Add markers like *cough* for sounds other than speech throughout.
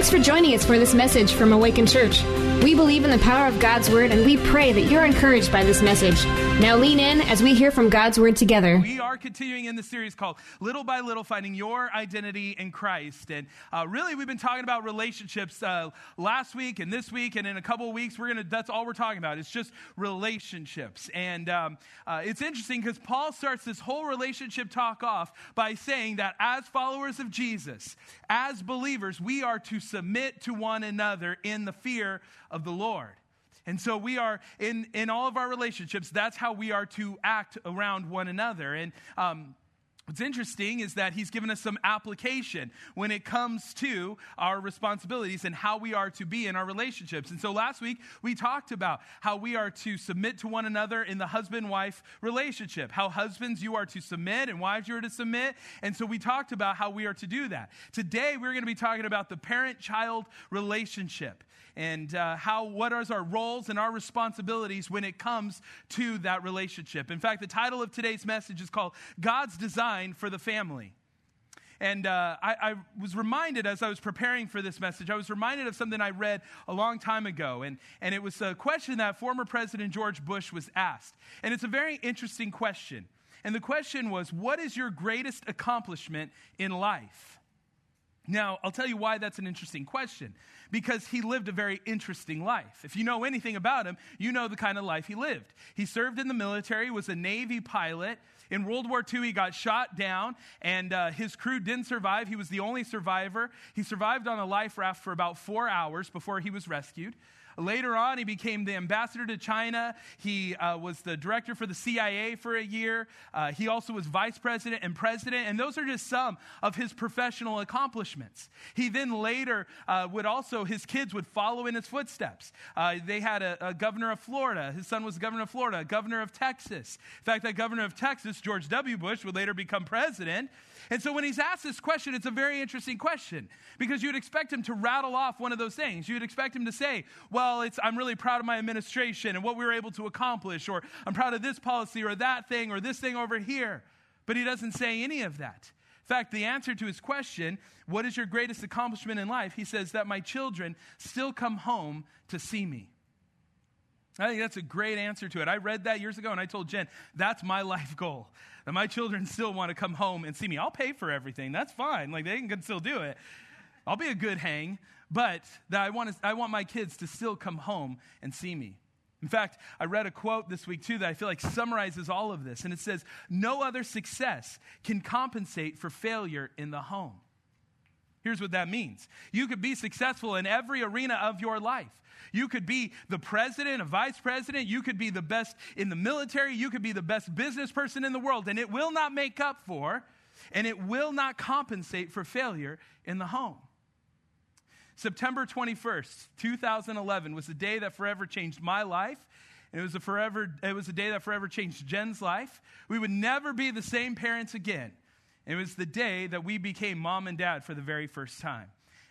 Thanks for joining us for this message from Awakened Church. We believe in the power of God's Word and we pray that you're encouraged by this message. Now lean in as we hear from God's Word together. We are continuing in the series called Little by Little Finding Your Identity in Christ. And uh, really, we've been talking about relationships uh, last week and this week, and in a couple of weeks, we're going to, that's all we're talking about. It's just relationships. And um, uh, it's interesting because Paul starts this whole relationship talk off by saying that as followers of Jesus, as believers, we are to submit to one another in the fear of the Lord. And so we are in, in all of our relationships, that's how we are to act around one another. And um, What's interesting is that he's given us some application when it comes to our responsibilities and how we are to be in our relationships. And so last week we talked about how we are to submit to one another in the husband wife relationship, how husbands you are to submit and wives you are to submit. And so we talked about how we are to do that. Today we're going to be talking about the parent child relationship and uh, how what are our roles and our responsibilities when it comes to that relationship. In fact, the title of today's message is called God's Design for the Family. And uh, I, I, was reminded as I was preparing for this message, I was reminded of something I read a long time ago. And, and it was a question that former President George Bush was asked. And it's a very interesting question. And the question was, What is your greatest accomplishment in life? Now, I'll tell you why that's an interesting question. Because he lived a very interesting life. If you know anything about him, you know the kind of life he lived. He served in the military, was a Navy pilot. In World War II, he got shot down, and uh, his crew didn't survive. He was the only survivor. He survived on a life raft for about four hours before he was rescued. Later on, he became the ambassador to China. He uh, was the director for the CIA for a year. Uh, he also was vice president and president. And those are just some of his professional accomplishments. He then later uh, would also, his kids would follow in his footsteps. Uh, they had a, a, governor of Florida. His son was governor of Florida, governor of Texas. In fact, that governor of Texas, George W. Bush, would later become president. And so when he's asked this question, it's a very interesting question because you'd expect him to rattle off one of those things. You'd expect him to say, Well, it's, I'm really proud of my administration and what we were able to accomplish, or I'm proud of this policy or that thing or this thing over here. But he doesn't say any of that. In fact, the answer to his question, What is your greatest accomplishment in life? He says, That my children still come home to see me. I think that's a great answer to it. I read that years ago and I told Jen, that's my life goal. That my children still want to come home and see me. I'll pay for everything. That's fine. Like they can still do it. I'll be a good hang, but that I want, to, I want my kids to still come home and see me. In fact, I read a quote this week too that I feel like summarizes all of this. And it says, No other success can compensate for failure in the home. Here's what that means you could be successful in every arena of your life. You could be the president, a vice president. You could be the best in the military. You could be the best business person in the world. And it will not make up for, and it will not compensate for failure in the home. September 21st, 2011 was the day that forever changed my life. It was a forever it was a day that forever changed Jen's life. We would never be the same parents again. It was the day that we became mom and dad for the very first time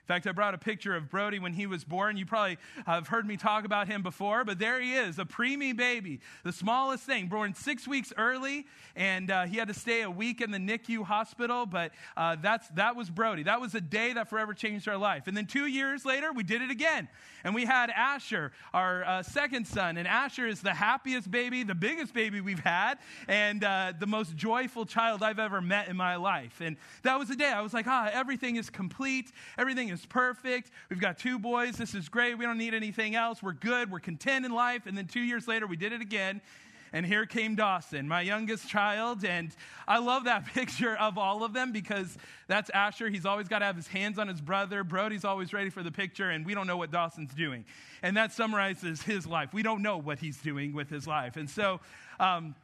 fact, I brought a picture of Brody when he was born. You probably have heard me talk about him before, but there he is, a preemie baby, the smallest thing, born six weeks early, and uh, he had to stay a week in the NICU hospital. But uh, that's that was Brody. That was a day that forever changed our life. And then two years later, we did it again, and we had Asher, our uh, second son. And Asher is the happiest baby, the biggest baby we've had, and uh, the most joyful child I've ever met in my life. And that was the day I was like, ah, everything is complete, everything is is perfect. We've got two boys. This is great. We don't need anything else. We're good. We're content in life. And then two years later, we did it again. And here came Dawson, my youngest child. And I love that *laughs* picture of all of them because that's Asher. He's always got to have his hands on his brother. Brody's always ready for the picture, and we don't know what Dawson's doing. And that summarizes his life. We don't know what he's doing with his life. And so, um,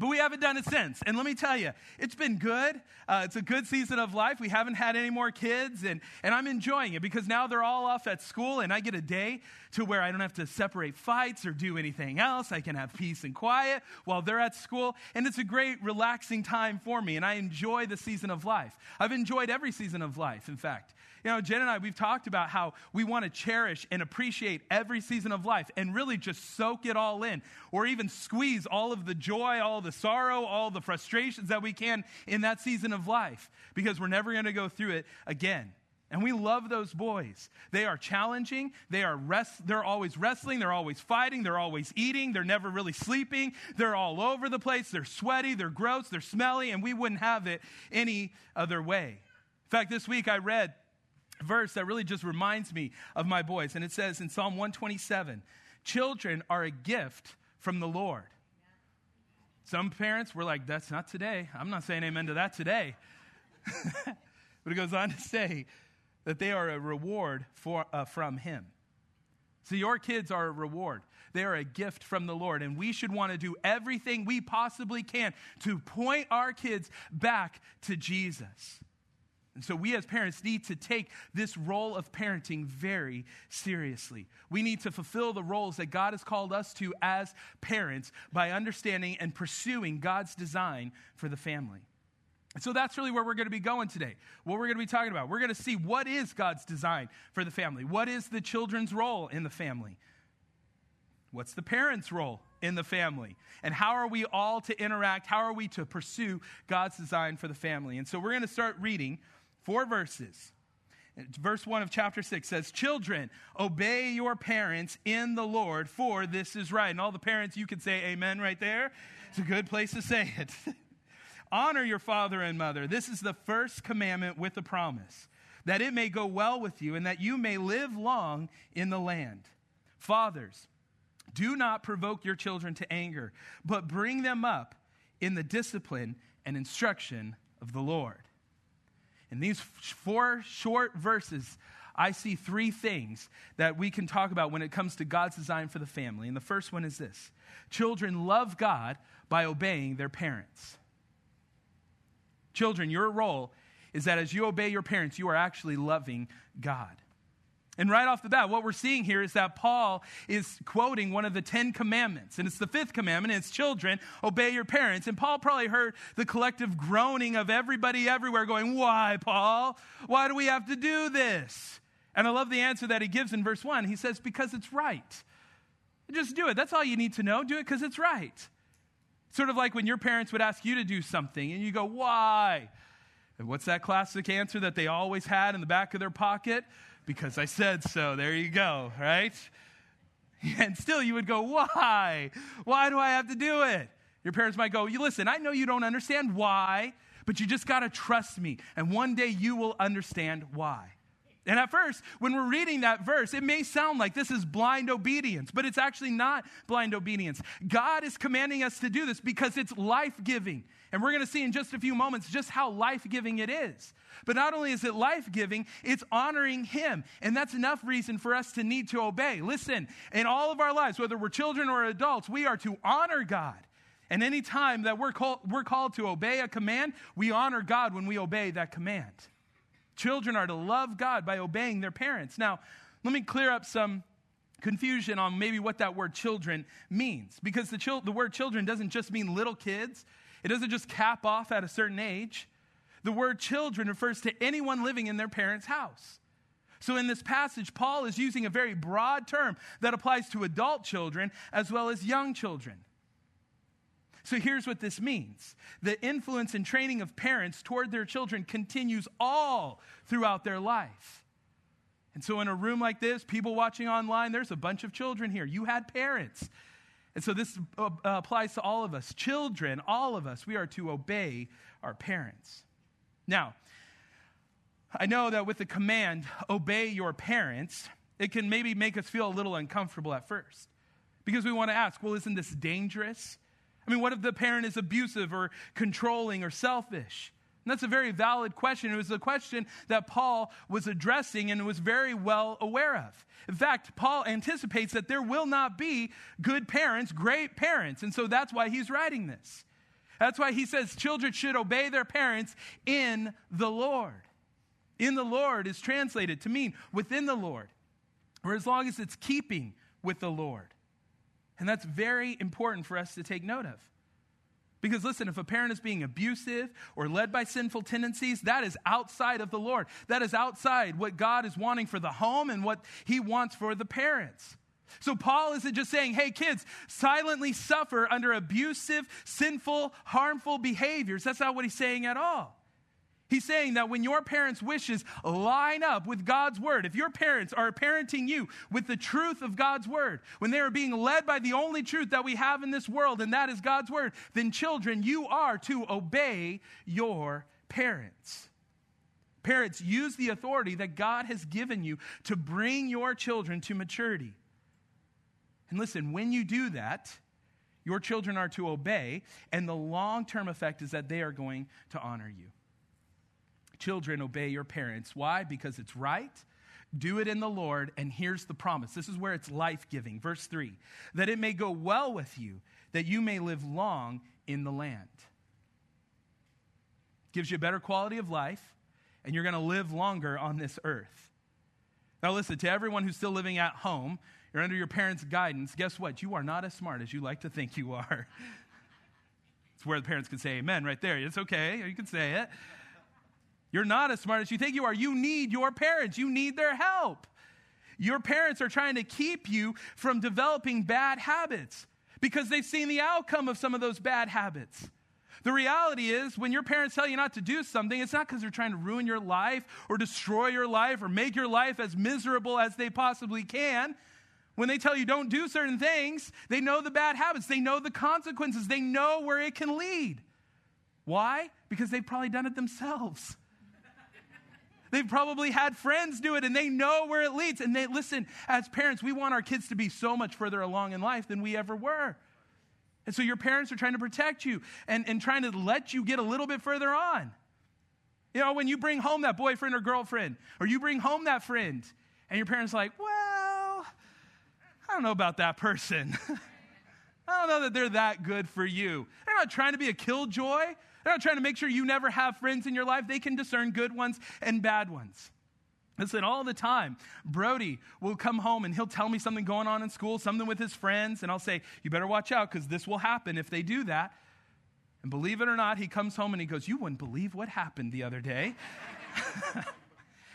but we haven't done it since. And let me tell you, it's been good. Uh, it's a good season of life. We haven't had any more kids, and, and I'm enjoying it because now they're all off at school, and I get a day to where I don't have to separate fights or do anything else. I can have peace and quiet while they're at school. And it's a great, relaxing time for me, and I enjoy the season of life. I've enjoyed every season of life, in fact. You know, Jen and I, we've talked about how we want to cherish and appreciate every season of life and really just soak it all in, or even squeeze all of the joy, all the sorrow, all the frustrations that we can in that season of life because we're never going to go through it again. And we love those boys. They are challenging. They are rest, they're always wrestling. They're always fighting. They're always eating. They're never really sleeping. They're all over the place. They're sweaty. They're gross. They're smelly. And we wouldn't have it any other way. In fact, this week I read a verse that really just reminds me of my boys. And it says in Psalm 127 Children are a gift from the Lord. Some parents were like, That's not today. I'm not saying amen to that today. *laughs* but it goes on to say, that they are a reward for, uh, from Him. So, your kids are a reward. They are a gift from the Lord. And we should want to do everything we possibly can to point our kids back to Jesus. And so, we as parents need to take this role of parenting very seriously. We need to fulfill the roles that God has called us to as parents by understanding and pursuing God's design for the family. So that's really where we're going to be going today. What we're going to be talking about. We're going to see what is God's design for the family. What is the children's role in the family? What's the parents' role in the family? And how are we all to interact? How are we to pursue God's design for the family? And so we're going to start reading four verses. Verse 1 of chapter 6 says, Children, obey your parents in the Lord, for this is right. And all the parents, you can say amen right there. It's a good place to say it. *laughs* Honor your father and mother. This is the first commandment with a promise, that it may go well with you and that you may live long in the land. Fathers, do not provoke your children to anger, but bring them up in the discipline and instruction of the Lord. In these four short verses, I see three things that we can talk about when it comes to God's design for the family. And the first one is this children love God by obeying their parents. Children, your role is that as you obey your parents, you are actually loving God. And right off the bat, what we're seeing here is that Paul is quoting one of the Ten Commandments. And it's the fifth commandment. it's children, obey your parents. And Paul probably heard the collective groaning of everybody everywhere going, Why, Paul? Why do we have to do this? And I love the answer that he gives in verse 1. He says, Because it's right. Just do it. That's all you need to know. Do it because it's right. Sort of like when your parents would ask you to do something and you go, why? And what's that classic answer that they always had in the back of their pocket? Because I said so. There you go, right? *laughs* And still you would go, why? Why do I have to do it? Your parents might go, you listen, I know you don't understand why, but you just got to trust me. And one day you will understand why. And at first, when we're reading that verse, it may sound like this is blind obedience, but it's actually not blind obedience. God is commanding us to do this because it's life giving. And we're going to see in just a few moments just how life giving it is. But not only is it life giving, it's honoring Him. And that's enough reason for us to need to obey. Listen, in all of our lives, whether we're children or adults, we are to honor God. And any time that we're called, we're called to obey a command, we honor God when we obey that command. Children are to love God by obeying their parents. Now, let me clear up some confusion on maybe what that word children means. Because the, chil- the word children doesn't just mean little kids, it doesn't just cap off at a certain age. The word children refers to anyone living in their parents' house. So, in this passage, Paul is using a very broad term that applies to adult children as well as young children. So here's what this means the influence and training of parents toward their children continues all throughout their life. And so, in a room like this, people watching online, there's a bunch of children here. You had parents. And so, this uh, applies to all of us. Children, all of us, we are to obey our parents. Now, I know that with the command, obey your parents, it can maybe make us feel a little uncomfortable at first. Because we want to ask, well, isn't this dangerous? I mean, what if the parent is abusive or controlling or selfish? And that's a very valid question. It was a question that Paul was addressing and was very well aware of. In fact, Paul anticipates that there will not be good parents, great parents. And so that's why he's writing this. That's why he says children should obey their parents in the Lord. In the Lord is translated to mean within the Lord, or as long as it's keeping with the Lord. And that's very important for us to take note of. Because listen, if a parent is being abusive or led by sinful tendencies, that is outside of the Lord. That is outside what God is wanting for the home and what He wants for the parents. So Paul isn't just saying, hey, kids, silently suffer under abusive, sinful, harmful behaviors. That's not what he's saying at all. He's saying that when your parents' wishes line up with God's word, if your parents are parenting you with the truth of God's word, when they are being led by the only truth that we have in this world, and that is God's word, then children, you are to obey your parents. Parents, use the authority that God has given you to bring your children to maturity. And listen, when you do that, your children are to obey, and the long term effect is that they are going to honor you. Children, obey your parents. Why? Because it's right. Do it in the Lord, and here's the promise. This is where it's life giving. Verse 3 that it may go well with you, that you may live long in the land. Gives you a better quality of life, and you're going to live longer on this earth. Now, listen, to everyone who's still living at home, you're under your parents' guidance. Guess what? You are not as smart as you like to think you are. *laughs* it's where the parents can say amen right there. It's okay. You can say it. You're not as smart as you think you are. You need your parents, you need their help. Your parents are trying to keep you from developing bad habits because they've seen the outcome of some of those bad habits. The reality is, when your parents tell you not to do something, it's not because they're trying to ruin your life or destroy your life or make your life as miserable as they possibly can. When they tell you don't do certain things, they know the bad habits, they know the consequences, they know where it can lead. Why? Because they've probably done it themselves. They've probably had friends do it and they know where it leads. And they listen, as parents, we want our kids to be so much further along in life than we ever were. And so your parents are trying to protect you and, and trying to let you get a little bit further on. You know, when you bring home that boyfriend or girlfriend, or you bring home that friend, and your parents like, well, I don't know about that person. *laughs* I don't know that they're that good for you. They're not trying to be a killjoy. They're not trying to make sure you never have friends in your life. They can discern good ones and bad ones. Listen, all the time, Brody will come home and he'll tell me something going on in school, something with his friends, and I'll say, You better watch out because this will happen if they do that. And believe it or not, he comes home and he goes, You wouldn't believe what happened the other day. *laughs*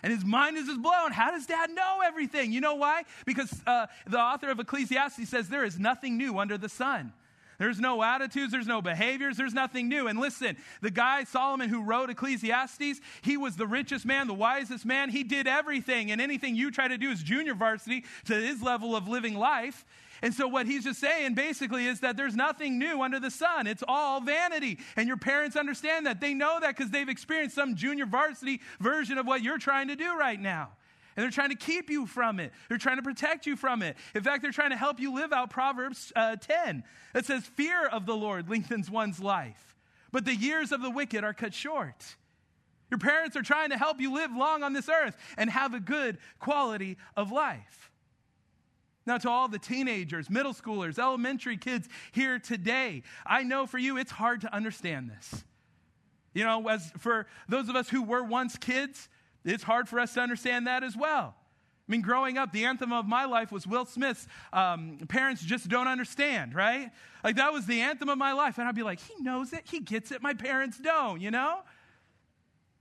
and his mind is just blown. How does dad know everything? You know why? Because uh, the author of Ecclesiastes says there is nothing new under the sun. There's no attitudes, there's no behaviors, there's nothing new. And listen, the guy, Solomon, who wrote Ecclesiastes, he was the richest man, the wisest man. He did everything, and anything you try to do is junior varsity to his level of living life. And so, what he's just saying basically is that there's nothing new under the sun. It's all vanity. And your parents understand that. They know that because they've experienced some junior varsity version of what you're trying to do right now. And they're trying to keep you from it. They're trying to protect you from it. In fact, they're trying to help you live out Proverbs uh, 10 that says, Fear of the Lord lengthens one's life, but the years of the wicked are cut short. Your parents are trying to help you live long on this earth and have a good quality of life. Now, to all the teenagers, middle schoolers, elementary kids here today, I know for you it's hard to understand this. You know, as for those of us who were once kids, it's hard for us to understand that as well. I mean, growing up, the anthem of my life was Will Smith's um, Parents Just Don't Understand, right? Like, that was the anthem of my life. And I'd be like, he knows it, he gets it, my parents don't, you know?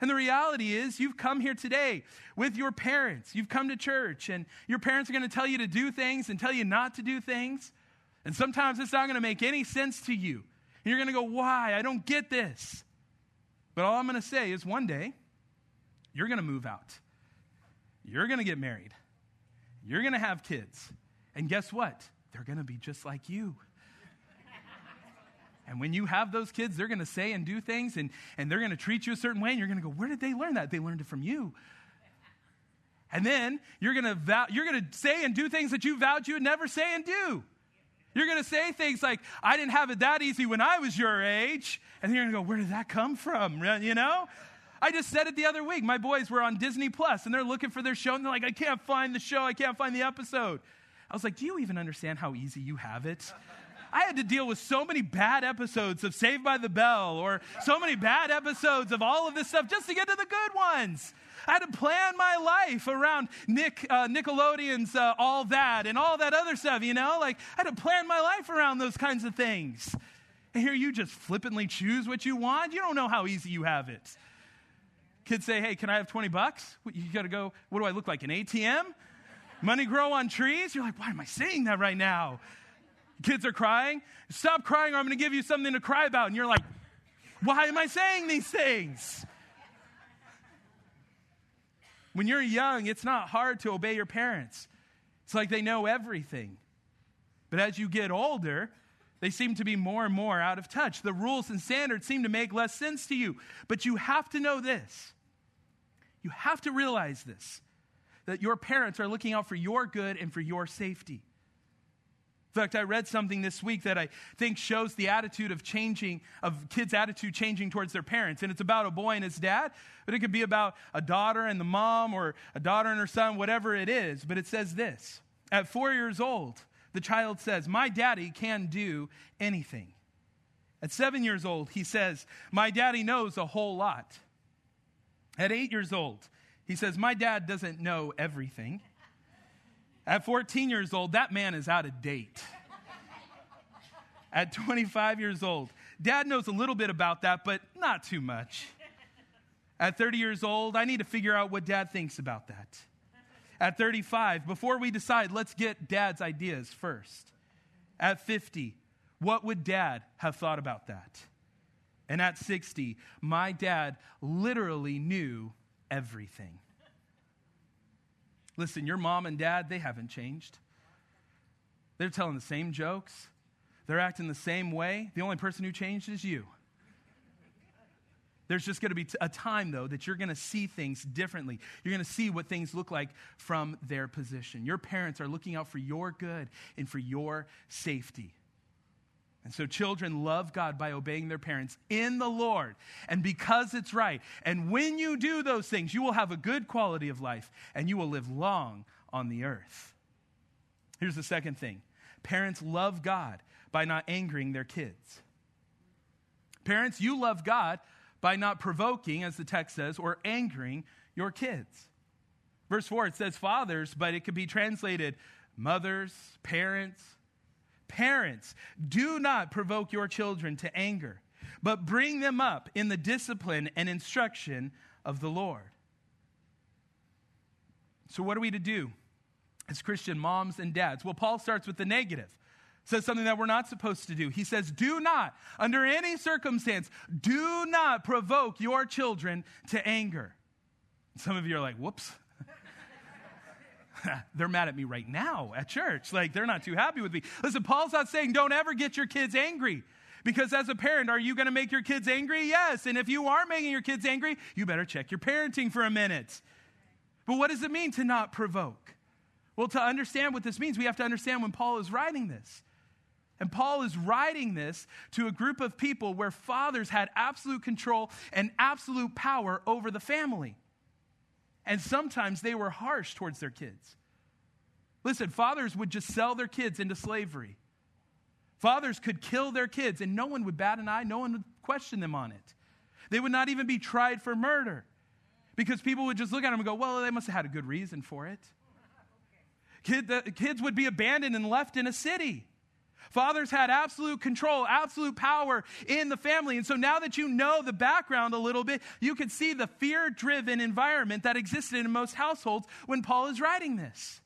And the reality is, you've come here today with your parents. You've come to church, and your parents are going to tell you to do things and tell you not to do things. And sometimes it's not going to make any sense to you. And you're going to go, Why? I don't get this. But all I'm going to say is one day, you're going to move out. You're going to get married. You're going to have kids. And guess what? They're going to be just like you. And when you have those kids, they're going to say and do things and, and they're going to treat you a certain way. And you're going to go, Where did they learn that? They learned it from you. And then you're going to vow, you're going to say and do things that you vowed you would never say and do. You're going to say things like, I didn't have it that easy when I was your age. And you're going to go, Where did that come from? You know? I just said it the other week. My boys were on Disney Plus and they're looking for their show and they're like, I can't find the show. I can't find the episode. I was like, Do you even understand how easy you have it? I had to deal with so many bad episodes of Saved by the Bell or so many bad episodes of all of this stuff just to get to the good ones. I had to plan my life around Nick uh, Nickelodeon's uh, All That and all that other stuff, you know? Like, I had to plan my life around those kinds of things. And here you just flippantly choose what you want. You don't know how easy you have it. Kids say, hey, can I have 20 bucks? You got to go, what do I look like, an ATM? Money grow on trees? You're like, why am I saying that right now? Kids are crying. Stop crying or I'm going to give you something to cry about. And you're like, why am I saying these things? When you're young, it's not hard to obey your parents. It's like they know everything. But as you get older, they seem to be more and more out of touch. The rules and standards seem to make less sense to you. But you have to know this. You have to realize this that your parents are looking out for your good and for your safety. In fact, I read something this week that I think shows the attitude of changing, of kids' attitude changing towards their parents. And it's about a boy and his dad, but it could be about a daughter and the mom or a daughter and her son, whatever it is. But it says this At four years old, the child says, My daddy can do anything. At seven years old, he says, My daddy knows a whole lot. At eight years old, he says, My dad doesn't know everything. At 14 years old, that man is out of date. At 25 years old, dad knows a little bit about that, but not too much. At 30 years old, I need to figure out what dad thinks about that. At 35, before we decide, let's get dad's ideas first. At 50, what would dad have thought about that? And at 60, my dad literally knew everything. Listen, your mom and dad, they haven't changed. They're telling the same jokes, they're acting the same way. The only person who changed is you. There's just going to be a time, though, that you're going to see things differently. You're going to see what things look like from their position. Your parents are looking out for your good and for your safety. And so children love God by obeying their parents in the Lord and because it's right. And when you do those things, you will have a good quality of life and you will live long on the earth. Here's the second thing parents love God by not angering their kids. Parents, you love God by not provoking, as the text says, or angering your kids. Verse 4, it says fathers, but it could be translated mothers, parents, Parents, do not provoke your children to anger, but bring them up in the discipline and instruction of the Lord. So, what are we to do as Christian moms and dads? Well, Paul starts with the negative. Says something that we're not supposed to do. He says, Do not, under any circumstance, do not provoke your children to anger. Some of you are like, Whoops. *laughs* they're mad at me right now at church. Like, they're not too happy with me. Listen, Paul's not saying don't ever get your kids angry. Because as a parent, are you going to make your kids angry? Yes. And if you are making your kids angry, you better check your parenting for a minute. But what does it mean to not provoke? Well, to understand what this means, we have to understand when Paul is writing this. And Paul is writing this to a group of people where fathers had absolute control and absolute power over the family. And sometimes they were harsh towards their kids. Listen, fathers would just sell their kids into slavery. Fathers could kill their kids, and no one would bat an eye, no one would question them on it. They would not even be tried for murder because people would just look at them and go, well, they must have had a good reason for it. Kid, the, kids would be abandoned and left in a city. Fathers had absolute control, absolute power in the family. And so now that you know the background a little bit, you can see the fear driven environment that existed in most households when Paul is writing this.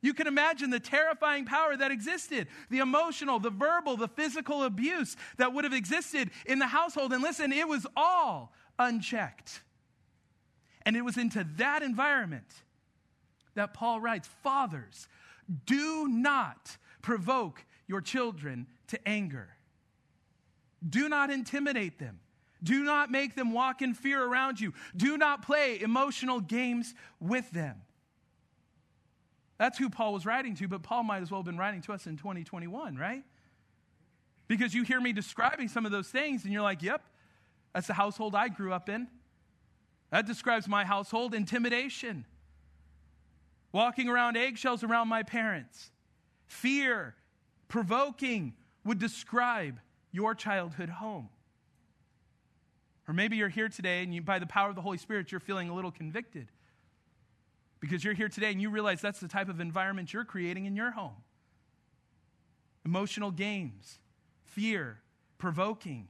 You can imagine the terrifying power that existed, the emotional, the verbal, the physical abuse that would have existed in the household. And listen, it was all unchecked. And it was into that environment that Paul writes Fathers, do not provoke your children to anger. Do not intimidate them. Do not make them walk in fear around you. Do not play emotional games with them. That's who Paul was writing to, but Paul might as well have been writing to us in 2021, right? Because you hear me describing some of those things and you're like, yep, that's the household I grew up in. That describes my household intimidation, walking around eggshells around my parents, fear, provoking would describe your childhood home. Or maybe you're here today and you, by the power of the Holy Spirit, you're feeling a little convicted because you're here today and you realize that's the type of environment you're creating in your home. Emotional games, fear, provoking.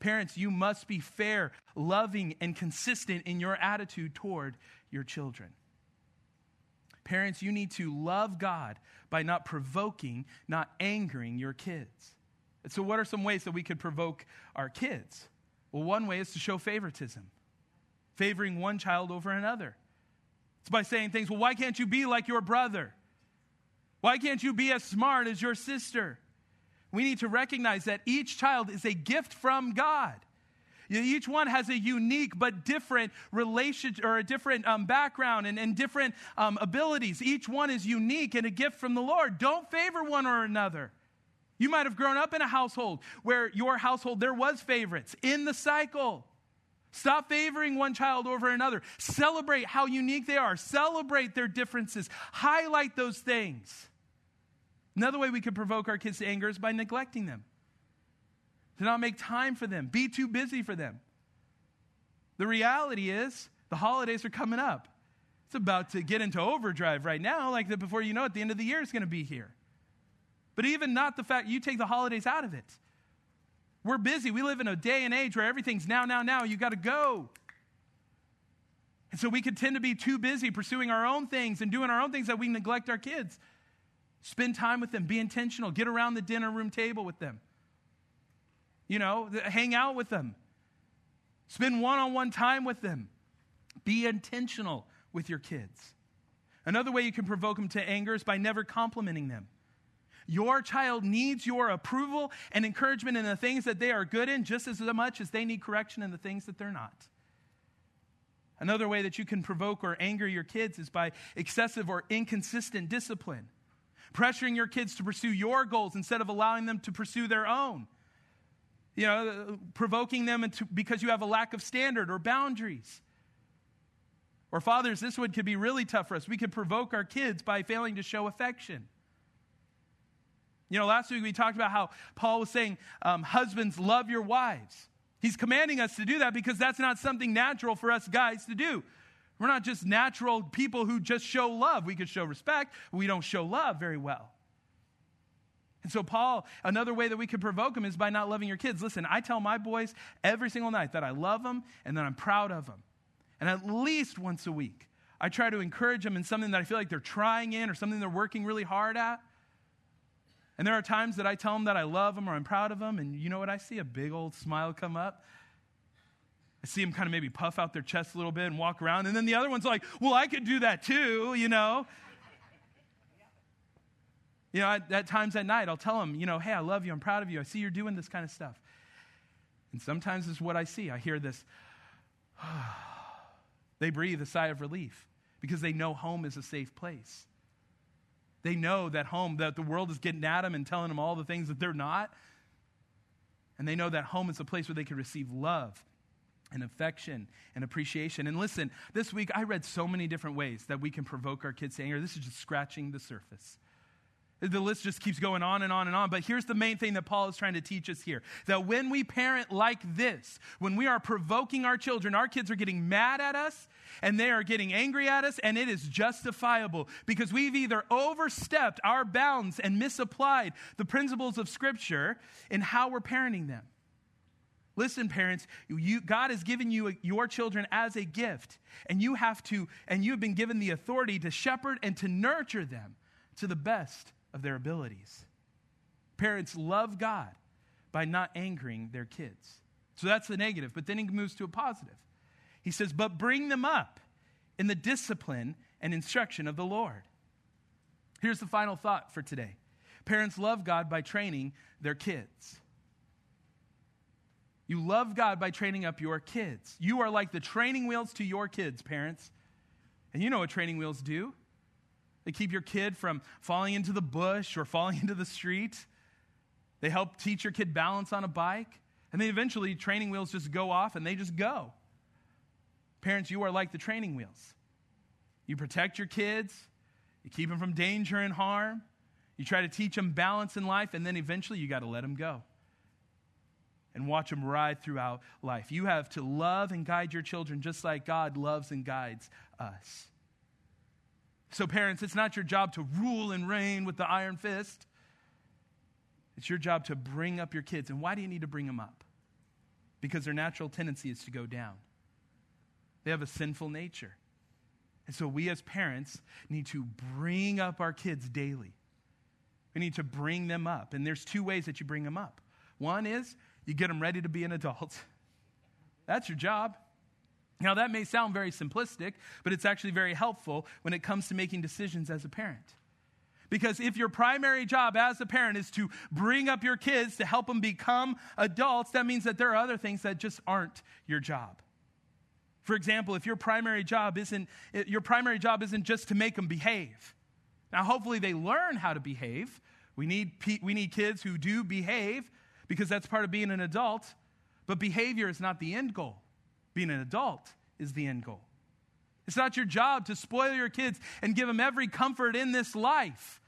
Parents, you must be fair, loving, and consistent in your attitude toward your children. Parents, you need to love God by not provoking, not angering your kids. And so, what are some ways that we could provoke our kids? Well, one way is to show favoritism, favoring one child over another. It's by saying things, well, why can't you be like your brother? Why can't you be as smart as your sister? We need to recognize that each child is a gift from God. Each one has a unique but different relationship or a different um, background and, and different um, abilities. Each one is unique and a gift from the Lord. Don't favor one or another. You might have grown up in a household where your household there was favorites in the cycle. Stop favoring one child over another. Celebrate how unique they are. Celebrate their differences. Highlight those things. Another way we could provoke our kids to anger is by neglecting them, to not make time for them, be too busy for them. The reality is, the holidays are coming up. It's about to get into overdrive right now, like that before you know it, the end of the year is going to be here. But even not the fact you take the holidays out of it. We're busy. We live in a day and age where everything's now, now, now. You got to go. And so we could tend to be too busy pursuing our own things and doing our own things that we neglect our kids. Spend time with them. Be intentional. Get around the dinner room table with them. You know, hang out with them. Spend one on one time with them. Be intentional with your kids. Another way you can provoke them to anger is by never complimenting them. Your child needs your approval and encouragement in the things that they are good in just as much as they need correction in the things that they're not. Another way that you can provoke or anger your kids is by excessive or inconsistent discipline pressuring your kids to pursue your goals instead of allowing them to pursue their own. You know, provoking them into, because you have a lack of standard or boundaries. Or fathers, this one could be really tough for us. We could provoke our kids by failing to show affection. You know, last week we talked about how Paul was saying, um, husbands, love your wives. He's commanding us to do that because that's not something natural for us guys to do. We're not just natural people who just show love. We could show respect, we don't show love very well. And so, Paul, another way that we could provoke them is by not loving your kids. Listen, I tell my boys every single night that I love them and that I'm proud of them. And at least once a week, I try to encourage them in something that I feel like they're trying in or something they're working really hard at. And there are times that I tell them that I love them or I'm proud of them, and you know what? I see a big old smile come up. I see them kind of maybe puff out their chest a little bit and walk around. And then the other one's like, well, I could do that too, you know. You know, at, times at night, I'll tell them, you know, hey, I love you. I'm proud of you. I see you're doing this kind of stuff. And sometimes it's what I see. I hear this. *sighs* they breathe a sigh of relief because they know home is a safe place. They know that home, that the world is getting at them and telling them all the things that they're not. And they know that home is a place where they can receive love and affection and appreciation. And listen, this week I read so many different ways that we can provoke our kids to anger. This is just scratching the surface. The list just keeps going on and on and on. But here's the main thing that Paul is trying to teach us here that when we parent like this, when we are provoking our children, our kids are getting mad at us and they are getting angry at us, and it is justifiable because we've either overstepped our bounds and misapplied the principles of Scripture in how we're parenting them. Listen, parents, you, God has given you your children as a gift, and you have to, and you've been given the authority to shepherd and to nurture them to the best of their abilities. Parents love God by not angering their kids. So that's the negative, but then he moves to a positive. He says, But bring them up in the discipline and instruction of the Lord. Here's the final thought for today parents love God by training their kids. You love God by training up your kids. You are like the training wheels to your kids, parents. And you know what training wheels do they keep your kid from falling into the bush or falling *laughs* into the street. They help teach your kid balance on a bike. And then eventually, training wheels just go off and they just go. Parents, you are like the training wheels. You protect your kids, you keep them from danger and harm, you try to teach them balance in life, and then eventually you got to let them go and watch them ride throughout life. You have to love and guide your children just like God loves and guides us. So, parents, it's not your job to rule and reign with the iron fist. It's your job to bring up your kids. And why do you need to bring them up? Because their natural tendency is to go down. They have a sinful nature. And so we as parents need to bring up our kids daily. We need to bring them up. And there's two ways that you bring them up. One is you get them ready to be an adult. *laughs* That's your job. Now, that may sound very simplistic, but it's actually very helpful when it comes to making decisions as a parent. Because if your primary job as a parent is to bring up your kids to help them become adults, that means that there are other things that just aren't your job. For example, if your primary job isn't your primary job isn't just to make them behave. Now, hopefully they learn how to behave. We need, we need kids who do behave because that's part of being an adult. But behavior is not the end goal. Being an adult is the end goal. It's not your job to spoil your kids and give them every comfort in this life.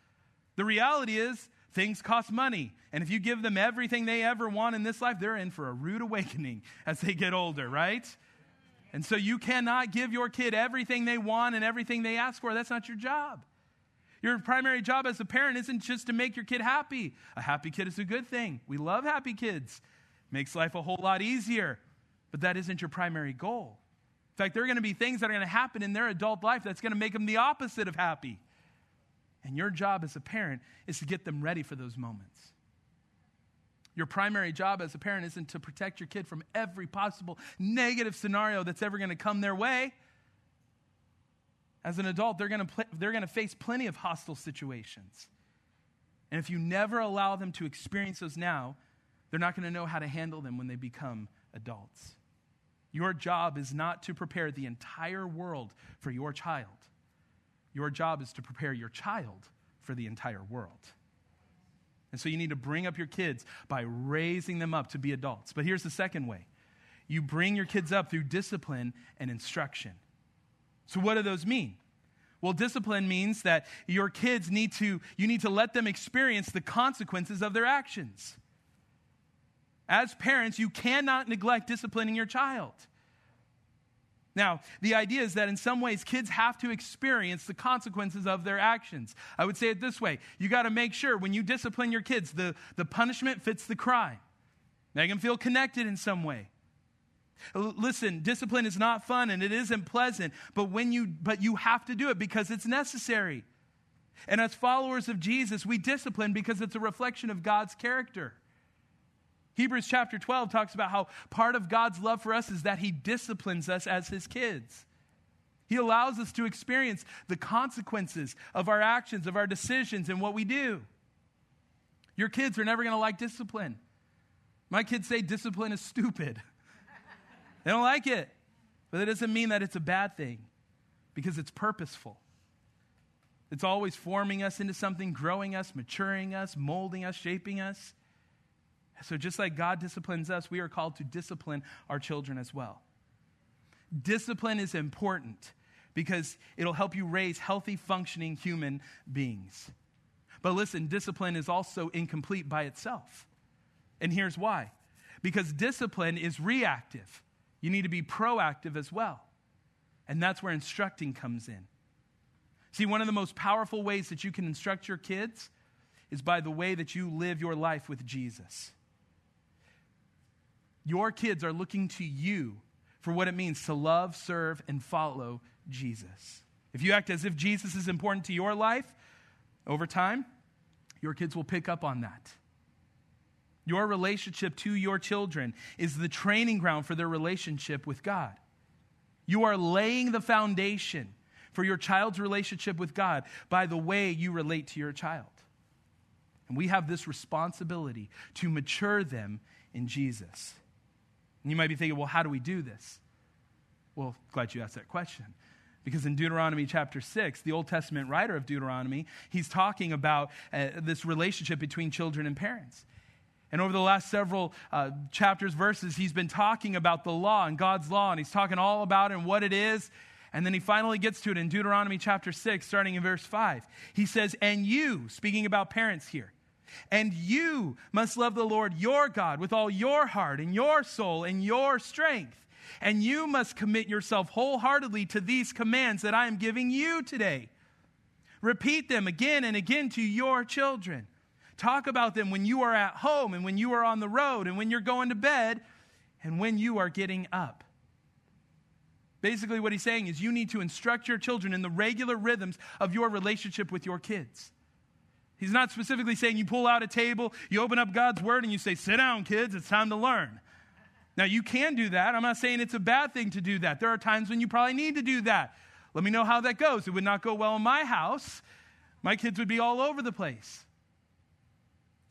The reality is, things cost money. And if you give them everything they ever want in this life, they're in for a rude awakening *laughs* as they get older, right? And so you cannot give your kid everything they want and everything they ask for. That's not your job. Your primary job as a parent isn't just to make your kid happy. A happy kid is a good thing. We love happy kids. Makes life a whole lot easier. But that isn't your primary goal. In fact, there are going to be things that are going to happen in their adult life that's going to make them the opposite of happy. And your job as a parent is to get them ready for those moments. Your primary job as a parent isn't to protect your kid from every possible negative scenario that's ever going to come their way. As an adult, they're going to pl- they're going to face plenty of hostile situations. And if you never allow them to experience those now, they're not going to know how to handle them when they become adults. Your job is not to prepare the entire world for your child. Your job is to prepare your child for the entire world. And so you need to bring up your kids by raising them up to be adults. But here's the second way you bring your kids up through discipline and instruction. So, what do those mean? Well, discipline means that your kids need to, you need to let them experience the consequences of their actions. As parents, you cannot neglect disciplining your child. Now, the idea is that in some ways, kids have to experience the consequences of their actions. I would say it this way you got to make sure when you discipline your kids, the, the punishment fits the crime. Make them feel connected in some way. Listen, discipline is not fun and it isn't pleasant, but when you but you have to do it because it's necessary. And as followers of Jesus, we discipline because it's a reflection of God's character. Hebrews chapter 12 talks about how part of God's love for us is that He disciplines us as His kids. He allows us to experience the consequences of our actions, of our decisions, and what we do. Your kids are never going to like discipline. My kids say discipline is stupid. *laughs* they don't like it. But that doesn't mean that it's a bad thing because it's purposeful. It's always forming us into something, growing us, maturing us, molding us, shaping us. So, just like God disciplines us, we are called to discipline our children as well. Discipline is important because it'll help you raise healthy, functioning human beings. But listen, discipline is also incomplete by itself. And here's why because discipline is reactive, you need to be proactive as well. And that's where instructing comes in. See, one of the most powerful ways that you can instruct your kids is by the way that you live your life with Jesus. Your kids are looking to you for what it means to love, serve, and follow Jesus. If you act as if Jesus is important to your life, over time, your kids will pick up on that. Your relationship to your children is the training ground for their relationship with God. You are laying the foundation for your child's relationship with God by the way you relate to your child. And we have this responsibility to mature them in Jesus. And you might be thinking, well, how do we do this? Well, glad you asked that question. Because in Deuteronomy chapter 6, the Old Testament writer of Deuteronomy, he's talking about uh, this relationship between children and parents. And over the last several uh, chapters, verses, he's been talking about the law and God's law, and he's talking all about it and what it is. And then he finally gets to it in Deuteronomy chapter 6, starting in verse 5. He says, And you, speaking about parents here, and you must love the Lord your God with all your heart and your soul and your strength. And you must commit yourself wholeheartedly to these commands that I am giving you today. Repeat them again and again to your children. Talk about them when you are at home and when you are on the road and when you're going to bed and when you are getting up. Basically, what he's saying is you need to instruct your children in the regular rhythms of your relationship with your kids. He's not specifically saying you pull out a table, you open up God's word, and you say, Sit down, kids, it's time to learn. Now, you can do that. I'm not saying it's a bad thing to do that. There are times when you probably need to do that. Let me know how that goes. It would not go well in my house. My kids would be all over the place.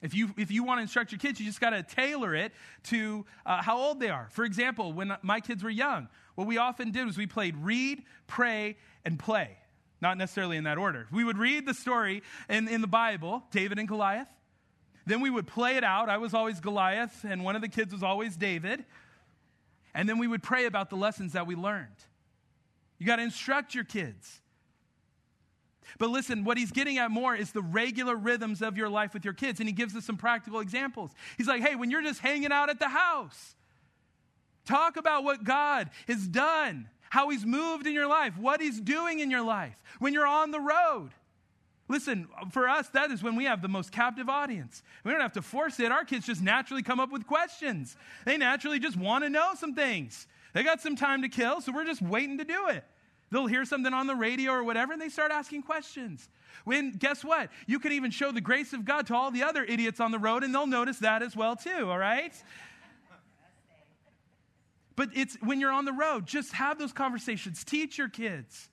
If you, if you want to instruct your kids, you just got to tailor it to uh, how old they are. For example, when my kids were young, what we often did was we played read, pray, and play. Not necessarily in that order. We would read the story in, in the Bible, David and Goliath. Then we would play it out. I was always Goliath, and one of the kids was always David. And then we would pray about the lessons that we learned. You got to instruct your kids. But listen, what he's getting at more is the regular rhythms of your life with your kids. And he gives us some practical examples. He's like, hey, when you're just hanging out at the house, talk about what God has done, how he's moved in your life, what he's doing in your life. When you're on the road, Listen, for us, that is when we have the most captive audience. We don't have to force it. Our kids just naturally come up with questions. They naturally just want to know some things. They got some time to kill, so we're just waiting to do it. They'll hear something on the radio or whatever, and they start asking questions. When, guess what? You can even show the grace of God to all the other idiots on the road, and they'll notice that as well, too, all right? But it's when you're on the road, just have those conversations. Teach your kids.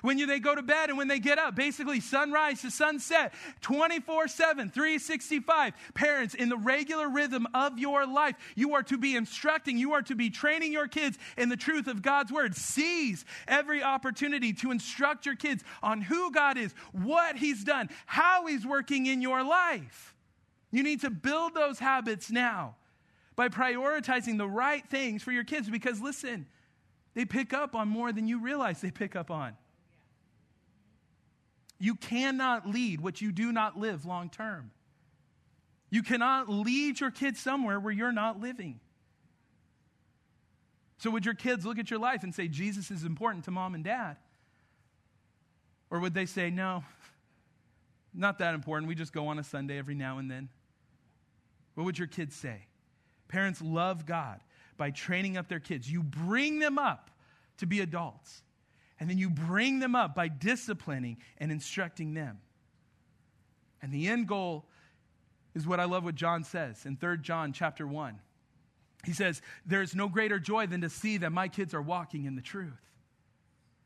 When you, they go to bed and when they get up, basically sunrise to sunset, 24 7, 365. Parents, in the regular rhythm of your life, you are to be instructing, you are to be training your kids in the truth of God's word. Seize every opportunity to instruct your kids on who God is, what He's done, how He's working in your life. You need to build those habits now by prioritizing the right things for your kids because listen, they pick up on more than you realize they pick up on. You cannot lead what you do not live long term. You cannot lead your kids somewhere where you're not living. So, would your kids look at your life and say, Jesus is important to mom and dad? Or would they say, no, not that important. We just go on a Sunday every now and then? What would your kids say? Parents love God by training up their kids. You bring them up to be adults. And then you bring them up by disciplining and instructing them. And the end goal is what I love what John says in 3 John chapter 1. He says, There is no greater joy than to see that my kids are walking in the truth.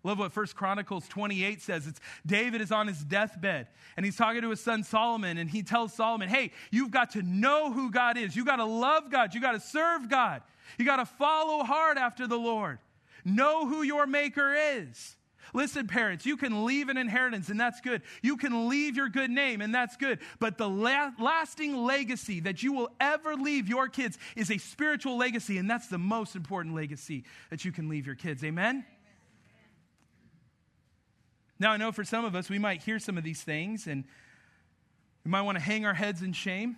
Love what First Chronicles 28 says. It's David is on his deathbed and he's talking to his son Solomon and he tells Solomon, "Hey, you've got to know who God is. You got to love God. You got to serve God. You got to follow hard after the Lord. Know who your maker is. Listen, parents, you can leave an inheritance, and that's good. You can leave your good name, and that's good. But the la- lasting legacy that you will ever leave your kids is a spiritual legacy, and that's the most important legacy that you can leave your kids. Amen? Now, I know for some of us, we might hear some of these things, and we might want to hang our heads in shame.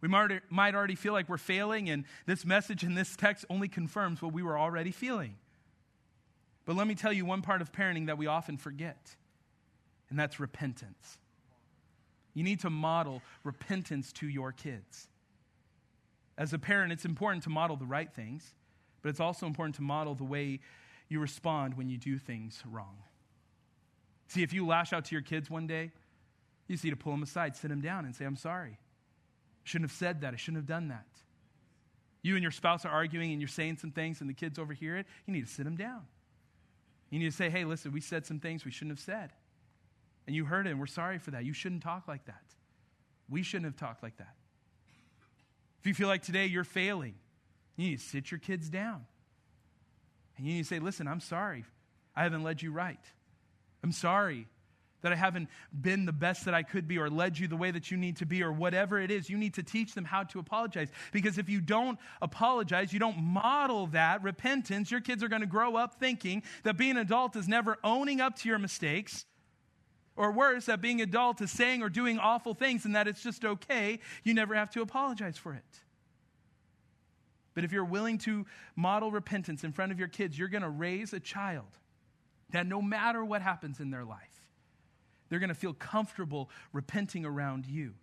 We might already feel like we're failing, and this message and this text only confirms what we were already feeling. But let me tell you one part of parenting that we often forget, and that's repentance. You need to model repentance to your kids. As a parent, it's important to model the right things, but it's also important to model the way you respond when you do things wrong. See, if you lash out to your kids one day, you just need to pull them aside, sit them down, and say, I'm sorry. Shouldn't have said that. I shouldn't have done that. You and your spouse are arguing and you're saying some things and the kids overhear it. You need to sit them down. You need to say, hey, listen, we said some things we shouldn't have said. And you heard it and we're sorry for that. You shouldn't talk like that. We shouldn't have talked like that. If you feel like today you're failing, you need to sit your kids down. And you need to say, listen, I'm sorry. I haven't led you right. I'm sorry that I haven't been the best that I could be or led you the way that you need to be or whatever it is. You need to teach them how to apologize. Because if you don't apologize, you don't model that repentance, your kids are going to grow up thinking that being an adult is never owning up to your mistakes. Or worse, that being an adult is saying or doing awful things and that it's just okay. You never have to apologize for it. But if you're willing to model repentance in front of your kids, you're going to raise a child that no matter what happens in their life, they're going to feel comfortable repenting around you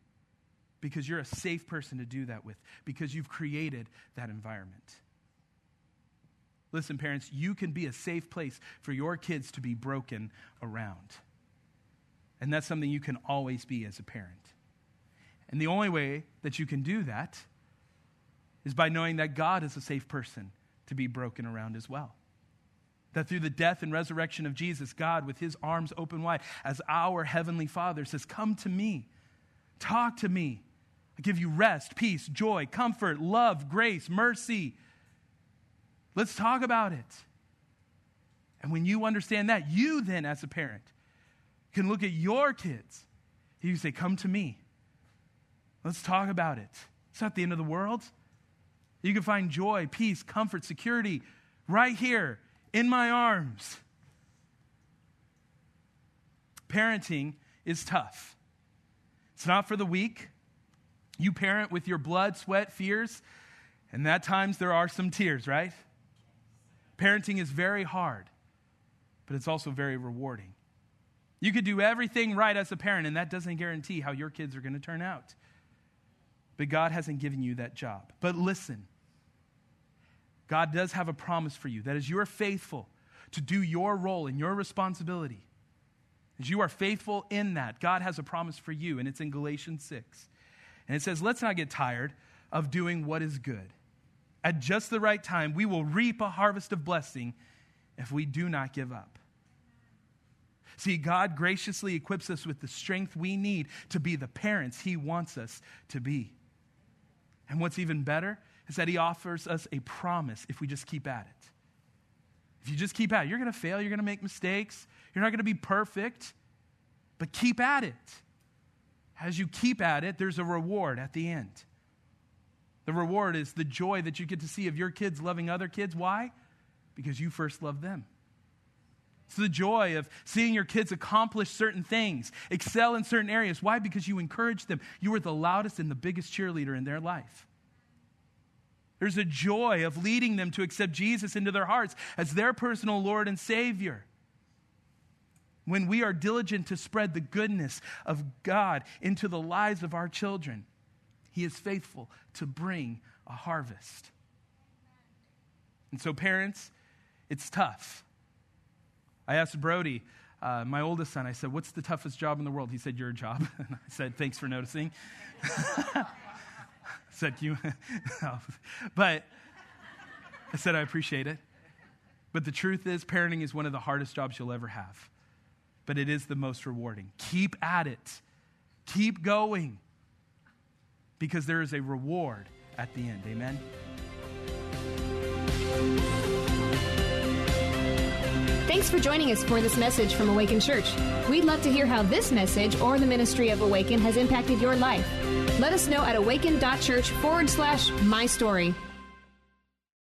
because you're a safe person to do that with, because you've created that environment. Listen, parents, you can be a safe place for your kids to be broken around. And that's something you can always be as a parent. And the only way that you can do that is by knowing that God is a safe person to be broken around as well. That through the death and resurrection of Jesus, God, with his arms open wide, as our heavenly Father, says, Come to me, talk to me. I give you rest, peace, joy, comfort, love, grace, mercy. Let's talk about it. And when you understand that, you then, as a parent, can look at your kids. You say, Come to me. Let's talk about it. It's not the end of the world. You can find joy, peace, comfort, security right here in my arms. Parenting is tough. It's not for the weak. You parent with your blood, sweat, fears, and at times there are some tears, right? Parenting is very hard, but it's also very rewarding. You could do everything right as a parent, and that doesn't guarantee how your kids are going to turn out. But God hasn't given you that job. But listen, God does have a promise for you that as you are faithful to do your role and your responsibility, as you are faithful in that, God has a promise for you, and it's in Galatians 6. And it says, Let's not get tired of doing what is good. At just the right time, we will reap a harvest of blessing if we do not give up. See, God graciously equips us with the strength we need to be the parents He wants us to be. And what's even better is that he offers us a promise if we just keep at it. If you just keep at it, you're going to fail, you're going to make mistakes, you're not going to be perfect, but keep at it. As you keep at it, there's a reward at the end. The reward is the joy that you get to see of your kids loving other kids. Why? Because you first loved them. It's the joy of seeing your kids accomplish certain things, excel in certain areas. Why? Because you encourage them. You were the loudest and the biggest cheerleader in their life. There's a joy of leading them to accept Jesus into their hearts as their personal Lord and Savior. When we are diligent to spread the goodness of God into the lives of our children, He is faithful to bring a harvest. And so, parents, it's tough. I asked Brody, uh, my oldest son, I said, What's the toughest job in the world? He said, Your job. *laughs* And I said, Thanks for noticing. *laughs* said, you, *laughs* oh, but I said, I appreciate it. But the truth is, parenting is one of the hardest jobs you'll ever have. But it is the most rewarding. Keep at it, keep going, because there is a reward at the end. Amen. Thanks for joining us for this message from Awaken Church. We'd love to hear how this message or the ministry of Awaken has impacted your life. Let us know at awaken.church forward slash my story.